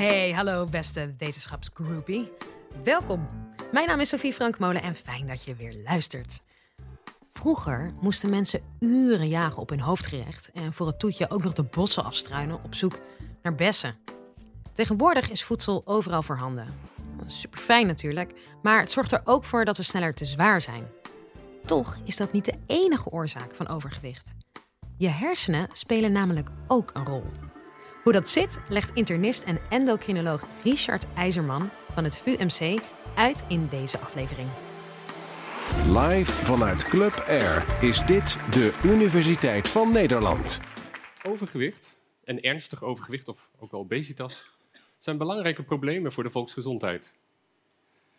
Hey, hallo beste wetenschapsgroupie. Welkom. Mijn naam is Sophie Frankmolen en fijn dat je weer luistert. Vroeger moesten mensen uren jagen op hun hoofdgerecht en voor het toetje ook nog de bossen afstruinen op zoek naar bessen. Tegenwoordig is voedsel overal voorhanden. Super fijn natuurlijk, maar het zorgt er ook voor dat we sneller te zwaar zijn. Toch is dat niet de enige oorzaak van overgewicht. Je hersenen spelen namelijk ook een rol. Hoe dat zit, legt internist en endocrinoloog Richard IJzerman van het VUMC uit in deze aflevering. Live vanuit Club Air is dit de Universiteit van Nederland. Overgewicht en ernstig overgewicht, of ook wel obesitas, zijn belangrijke problemen voor de volksgezondheid.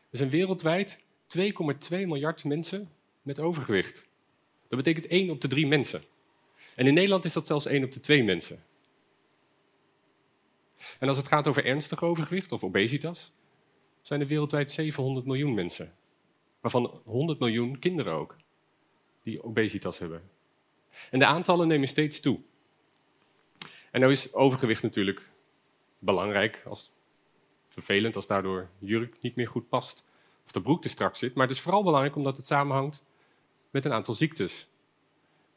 Er zijn wereldwijd 2,2 miljard mensen met overgewicht. Dat betekent 1 op de 3 mensen. En in Nederland is dat zelfs 1 op de 2 mensen. En als het gaat over ernstig overgewicht of obesitas, zijn er wereldwijd 700 miljoen mensen. Waarvan 100 miljoen kinderen ook, die obesitas hebben. En de aantallen nemen steeds toe. En nou is overgewicht natuurlijk belangrijk, als vervelend als daardoor jurk niet meer goed past of de broek te strak zit. Maar het is vooral belangrijk omdat het samenhangt met een aantal ziektes.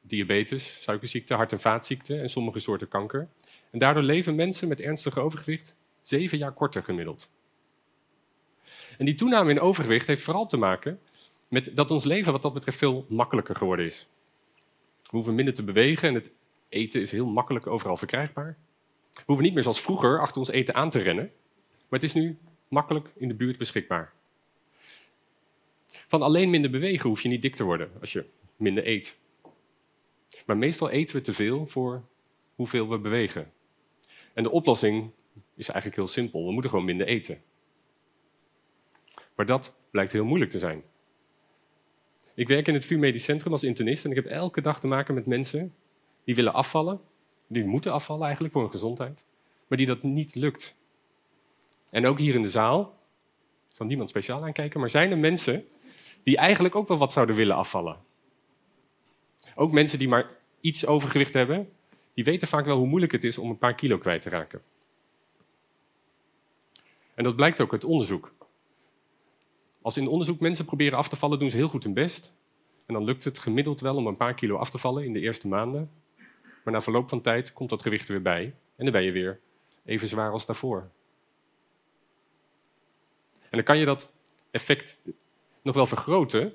Diabetes, suikerziekte, hart- en vaatziekten en sommige soorten kanker. En daardoor leven mensen met ernstig overgewicht zeven jaar korter gemiddeld. En die toename in overgewicht heeft vooral te maken met dat ons leven wat dat betreft veel makkelijker geworden is. We hoeven minder te bewegen en het eten is heel makkelijk overal verkrijgbaar. We hoeven niet meer zoals vroeger achter ons eten aan te rennen, maar het is nu makkelijk in de buurt beschikbaar. Van alleen minder bewegen hoef je niet dik te worden als je minder eet. Maar meestal eten we te veel voor hoeveel we bewegen. En de oplossing is eigenlijk heel simpel. We moeten gewoon minder eten. Maar dat blijkt heel moeilijk te zijn. Ik werk in het VU Medisch Centrum als internist en ik heb elke dag te maken met mensen die willen afvallen, die moeten afvallen eigenlijk voor hun gezondheid, maar die dat niet lukt. En ook hier in de zaal, ik zal niemand speciaal aankijken, maar zijn er mensen die eigenlijk ook wel wat zouden willen afvallen? Ook mensen die maar iets overgewicht hebben, die weten vaak wel hoe moeilijk het is om een paar kilo kwijt te raken. En dat blijkt ook uit onderzoek. Als in onderzoek mensen proberen af te vallen, doen ze heel goed hun best. En dan lukt het gemiddeld wel om een paar kilo af te vallen in de eerste maanden. Maar na verloop van tijd komt dat gewicht er weer bij. En dan ben je weer even zwaar als daarvoor. En dan kan je dat effect nog wel vergroten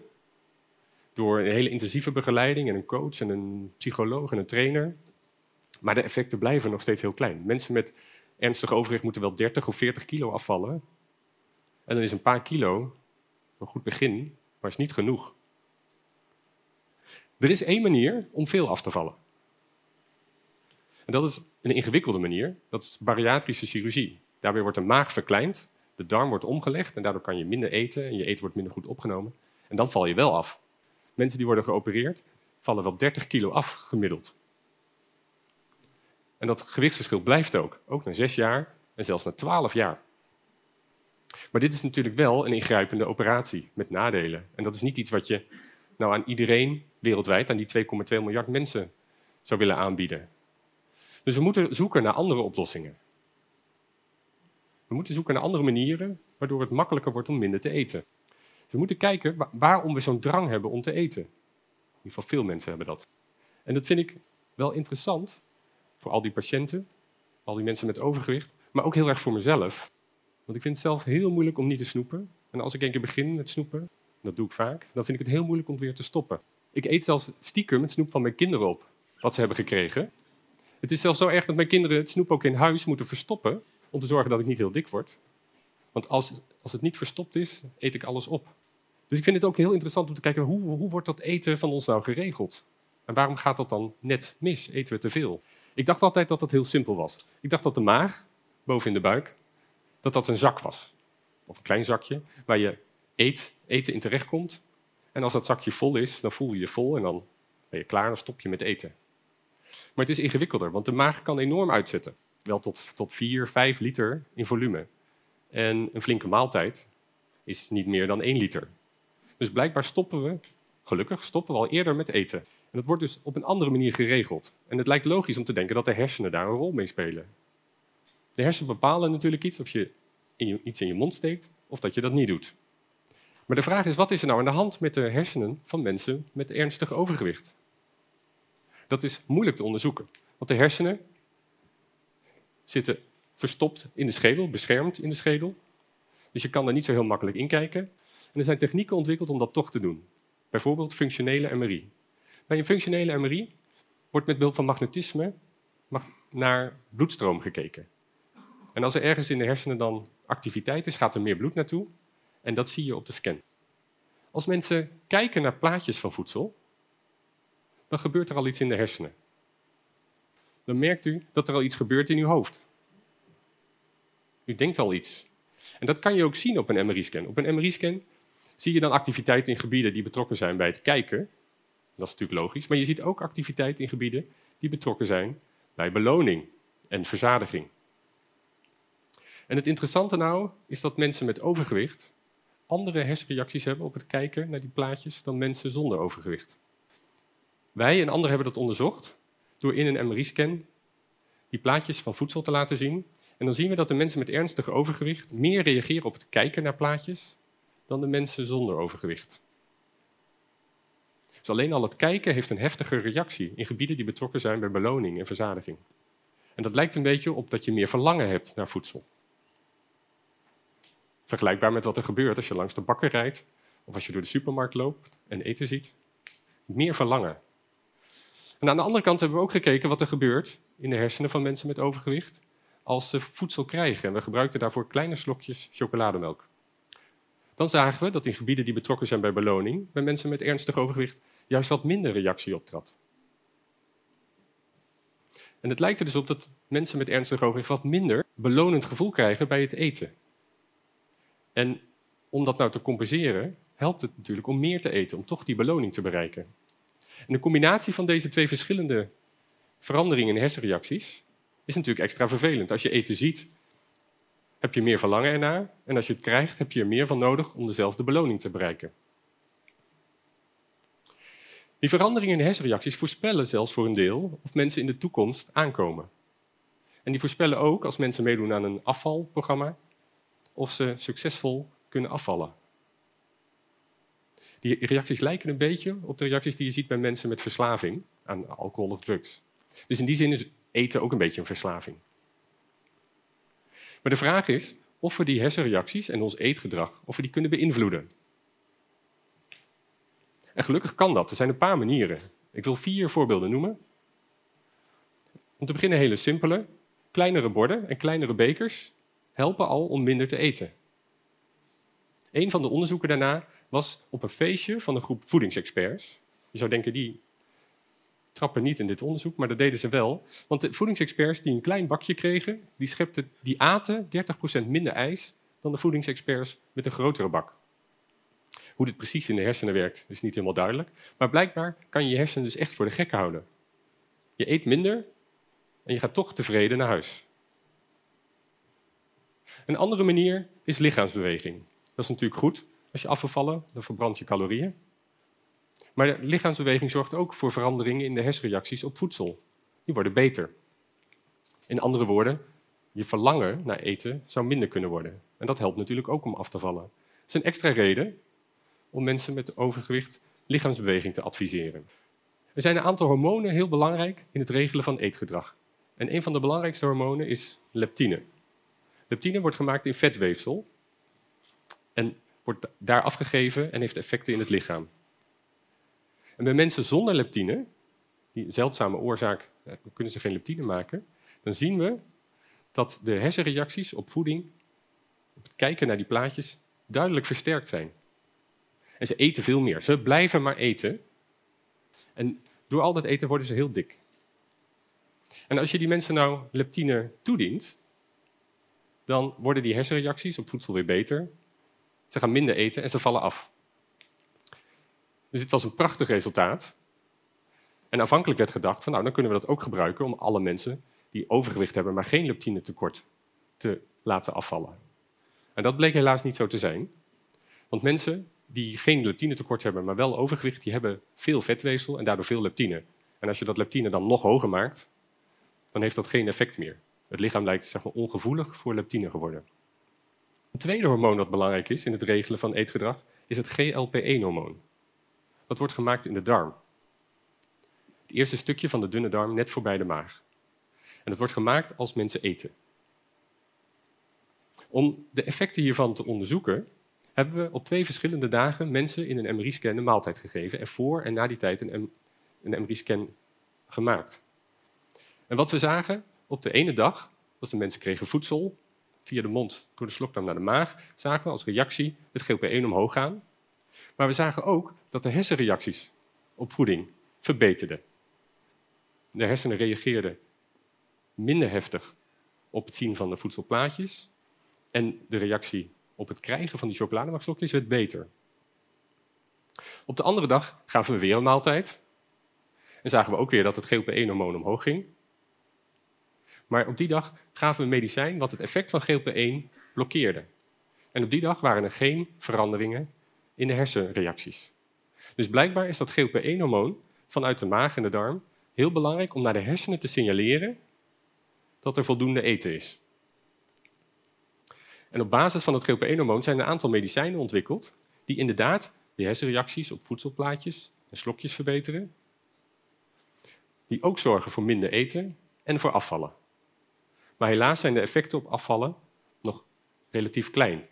door een hele intensieve begeleiding en een coach en een psycholoog en een trainer. Maar de effecten blijven nog steeds heel klein. Mensen met ernstig overgewicht moeten wel 30 of 40 kilo afvallen. En dan is een paar kilo een goed begin, maar is niet genoeg. Er is één manier om veel af te vallen. En dat is een ingewikkelde manier. Dat is bariatrische chirurgie. Daarbij wordt de maag verkleind, de darm wordt omgelegd en daardoor kan je minder eten en je eten wordt minder goed opgenomen. En dan val je wel af. Mensen die worden geopereerd vallen wel 30 kilo af gemiddeld. En dat gewichtsverschil blijft ook, ook na zes jaar en zelfs na twaalf jaar. Maar dit is natuurlijk wel een ingrijpende operatie met nadelen. En dat is niet iets wat je nou aan iedereen wereldwijd, aan die 2,2 miljard mensen, zou willen aanbieden. Dus we moeten zoeken naar andere oplossingen. We moeten zoeken naar andere manieren waardoor het makkelijker wordt om minder te eten. We moeten kijken waarom we zo'n drang hebben om te eten. In ieder geval veel mensen hebben dat. En dat vind ik wel interessant voor al die patiënten, al die mensen met overgewicht, maar ook heel erg voor mezelf. Want ik vind het zelf heel moeilijk om niet te snoepen. En als ik een keer begin met snoepen, dat doe ik vaak, dan vind ik het heel moeilijk om weer te stoppen. Ik eet zelfs stiekem het snoep van mijn kinderen op, wat ze hebben gekregen. Het is zelfs zo erg dat mijn kinderen het snoep ook in huis moeten verstoppen, om te zorgen dat ik niet heel dik word. Want als, als het niet verstopt is, eet ik alles op. Dus ik vind het ook heel interessant om te kijken, hoe, hoe wordt dat eten van ons nou geregeld? En waarom gaat dat dan net mis? Eten we te veel? Ik dacht altijd dat dat heel simpel was. Ik dacht dat de maag, boven in de buik, dat dat een zak was. Of een klein zakje, waar je eet, eten in terechtkomt. En als dat zakje vol is, dan voel je je vol en dan ben je klaar, dan stop je met eten. Maar het is ingewikkelder, want de maag kan enorm uitzetten. Wel tot, tot 4, 5 liter in volume. En een flinke maaltijd is niet meer dan 1 liter. Dus blijkbaar stoppen we, gelukkig stoppen we al eerder met eten. En dat wordt dus op een andere manier geregeld. En het lijkt logisch om te denken dat de hersenen daar een rol mee spelen. De hersenen bepalen natuurlijk iets of je, iets in je mond steekt of dat je dat niet doet. Maar de vraag is, wat is er nou aan de hand met de hersenen van mensen met ernstig overgewicht? Dat is moeilijk te onderzoeken, want de hersenen zitten verstopt in de schedel, beschermd in de schedel. Dus je kan er niet zo heel makkelijk in kijken. En er zijn technieken ontwikkeld om dat toch te doen. Bijvoorbeeld functionele MRI. Bij een functionele MRI wordt met behulp van magnetisme naar bloedstroom gekeken. En als er ergens in de hersenen dan activiteit is, gaat er meer bloed naartoe. En dat zie je op de scan. Als mensen kijken naar plaatjes van voedsel, dan gebeurt er al iets in de hersenen. Dan merkt u dat er al iets gebeurt in uw hoofd. U denkt al iets. En dat kan je ook zien op een MRI-scan. Op een MRI-scan zie je dan activiteit in gebieden die betrokken zijn bij het kijken. Dat is natuurlijk logisch. Maar je ziet ook activiteit in gebieden die betrokken zijn bij beloning en verzadiging. En het interessante nou is dat mensen met overgewicht andere hersenreacties hebben op het kijken naar die plaatjes dan mensen zonder overgewicht. Wij en anderen hebben dat onderzocht door in een MRI-scan die plaatjes van voedsel te laten zien. En dan zien we dat de mensen met ernstig overgewicht meer reageren op het kijken naar plaatjes dan de mensen zonder overgewicht. Dus alleen al het kijken heeft een heftige reactie in gebieden die betrokken zijn bij beloning en verzadiging. En dat lijkt een beetje op dat je meer verlangen hebt naar voedsel. Vergelijkbaar met wat er gebeurt als je langs de bakker rijdt of als je door de supermarkt loopt en eten ziet. Meer verlangen. En aan de andere kant hebben we ook gekeken wat er gebeurt in de hersenen van mensen met overgewicht als ze voedsel krijgen. En we gebruikten daarvoor kleine slokjes chocolademelk. Dan zagen we dat in gebieden die betrokken zijn bij beloning, bij mensen met ernstig overgewicht, juist wat minder reactie optrad. En het lijkt er dus op dat mensen met ernstig overgewicht wat minder belonend gevoel krijgen bij het eten. En om dat nou te compenseren, helpt het natuurlijk om meer te eten, om toch die beloning te bereiken. En de combinatie van deze twee verschillende veranderingen in hersenreacties is natuurlijk extra vervelend. Als je eten ziet, heb je meer verlangen ernaar. En als je het krijgt, heb je er meer van nodig om dezelfde beloning te bereiken. Die veranderingen in hersenreacties voorspellen zelfs voor een deel of mensen in de toekomst aankomen. En die voorspellen ook, als mensen meedoen aan een afvalprogramma, of ze succesvol kunnen afvallen. Die reacties lijken een beetje op de reacties die je ziet bij mensen met verslaving aan alcohol of drugs. Dus in die zin is eten ook een beetje een verslaving. Maar de vraag is of we die hersenreacties en ons eetgedrag of we die kunnen beïnvloeden. En gelukkig kan dat. Er zijn een paar manieren. Ik wil vier voorbeelden noemen. Om te beginnen hele simpele. Kleinere borden en kleinere bekers helpen al om minder te eten. Een van de onderzoeken daarna was op een feestje van een groep voedingsexperts. Je zou denken, die trappen niet in dit onderzoek, maar dat deden ze wel. Want de voedingsexperts die een klein bakje kregen, die, schepten, die aten 30% minder ijs dan de voedingsexperts met een grotere bak. Hoe dit precies in de hersenen werkt, is niet helemaal duidelijk. Maar blijkbaar kan je je hersenen dus echt voor de gek houden. Je eet minder en je gaat toch tevreden naar huis. Een andere manier is lichaamsbeweging. Dat is natuurlijk goed. Als je afvallen, dan verbrand je calorieën. Maar lichaamsbeweging zorgt ook voor veranderingen in de hersenreacties op voedsel. Die worden beter. In andere woorden, je verlangen naar eten zou minder kunnen worden. En dat helpt natuurlijk ook om af te vallen. Het is een extra reden om mensen met overgewicht lichaamsbeweging te adviseren. Er zijn een aantal hormonen heel belangrijk in het regelen van eetgedrag. En een van de belangrijkste hormonen is leptine. Leptine wordt gemaakt in vetweefsel en wordt daar afgegeven en heeft effecten in het lichaam. En bij mensen zonder leptine, die zeldzame oorzaak, eh, kunnen ze geen leptine maken, dan zien we dat de hersenreacties op voeding, op het kijken naar die plaatjes, duidelijk versterkt zijn. En ze eten veel meer. Ze blijven maar eten. En door al dat eten worden ze heel dik. En als je die mensen nou leptine toedient, dan worden die hersenreacties op voedsel weer beter. Ze gaan minder eten en ze vallen af. Dus dit was een prachtig resultaat. En aanvankelijk werd gedacht van nou, dan kunnen we dat ook gebruiken om alle mensen die overgewicht hebben, maar geen leptine tekort te laten afvallen. En dat bleek helaas niet zo te zijn. Want mensen die geen leptine tekort hebben, maar wel overgewicht, die hebben veel vetweefsel en daardoor veel leptine. En als je dat leptine dan nog hoger maakt, dan heeft dat geen effect meer. Het lichaam lijkt zeg maar, ongevoelig voor leptine geworden. Een tweede hormoon dat belangrijk is in het regelen van eetgedrag is het GLP-1-hormoon. Dat wordt gemaakt in de darm. Het eerste stukje van de dunne darm net voorbij de maag. En dat wordt gemaakt als mensen eten. Om de effecten hiervan te onderzoeken, hebben we op twee verschillende dagen mensen in een MRI-scan een maaltijd gegeven en voor en na die tijd een, MRI-scan gemaakt. En wat we zagen op de ene dag, was de mensen kregen voedsel via de mond door de slokdarm naar de maag, zagen we als reactie het GLP-1 omhoog gaan. Maar we zagen ook dat de hersenreacties op voeding verbeterden. De hersenen reageerden minder heftig op het zien van de voedselplaatjes en de reactie op het krijgen van die chocolademelkslokjes werd beter. Op de andere dag gaven we weer een maaltijd en zagen we ook weer dat het GLP-1-hormoon omhoog ging. Maar op die dag gaven we medicijn wat het effect van GLP-1 blokkeerde. En op die dag waren er geen veranderingen in de hersenreacties. Dus blijkbaar is dat GLP-1-hormoon vanuit de maag en de darm heel belangrijk om naar de hersenen te signaleren dat er voldoende eten is. En op basis van het GLP-1-hormoon zijn een aantal medicijnen ontwikkeld die inderdaad de hersenreacties op voedselplaatjes en slokjes verbeteren, die ook zorgen voor minder eten en voor afvallen. Maar helaas zijn de effecten op afvallen nog relatief klein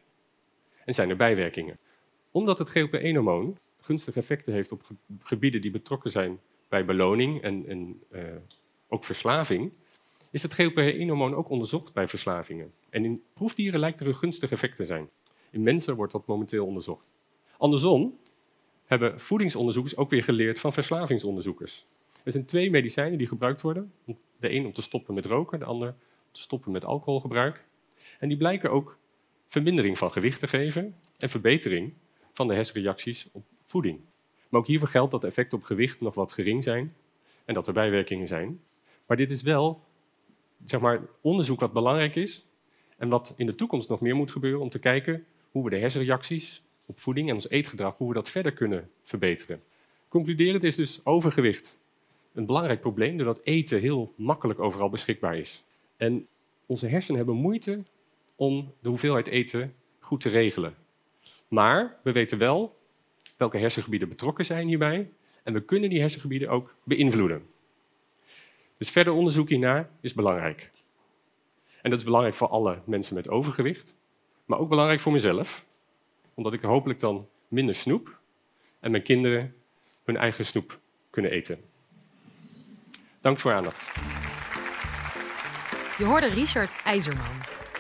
en zijn er bijwerkingen. Omdat het GLP-1-hormoon gunstige effecten heeft op gebieden die betrokken zijn bij beloning en, uh, ook verslaving, is het GLP-1-hormoon ook onderzocht bij verslavingen. En in proefdieren lijkt er een gunstig effect te zijn. In mensen wordt dat momenteel onderzocht. Andersom hebben voedingsonderzoekers ook weer geleerd van verslavingsonderzoekers. Er zijn twee medicijnen die gebruikt worden. De een om te stoppen met roken, de ander om te stoppen met alcoholgebruik. En die blijken ook vermindering van gewicht te geven en verbetering van de hersenreacties op voeding. Maar ook hiervoor geldt dat de effecten op gewicht nog wat gering zijn en dat er bijwerkingen zijn. Maar dit is wel zeg maar, onderzoek wat belangrijk is en wat in de toekomst nog meer moet gebeuren om te kijken hoe we de hersenreacties op voeding en ons eetgedrag, hoe we dat verder kunnen verbeteren. Concluderend is dus overgewicht een belangrijk probleem, doordat eten heel makkelijk overal beschikbaar is. En onze hersenen hebben moeite om de hoeveelheid eten goed te regelen. Maar we weten wel welke hersengebieden betrokken zijn hierbij en we kunnen die hersengebieden ook beïnvloeden. Dus verder onderzoek hiernaar is belangrijk. En dat is belangrijk voor alle mensen met overgewicht, maar ook belangrijk voor mezelf, omdat ik hopelijk dan minder snoep en mijn kinderen hun eigen snoep kunnen eten. Dank voor aandacht. Je hoorde Richard IJzerman.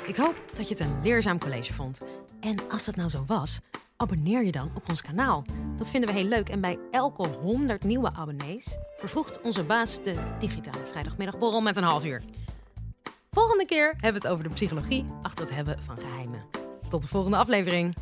Ik hoop dat je het een leerzaam college vond. En als dat nou zo was, abonneer je dan op ons kanaal. Dat vinden we heel leuk. En bij elke 100 nieuwe abonnees vervroegt onze baas de digitale vrijdagmiddagborrel met een half uur. Volgende keer hebben we het over de psychologie achter het hebben van geheimen. Tot de volgende aflevering.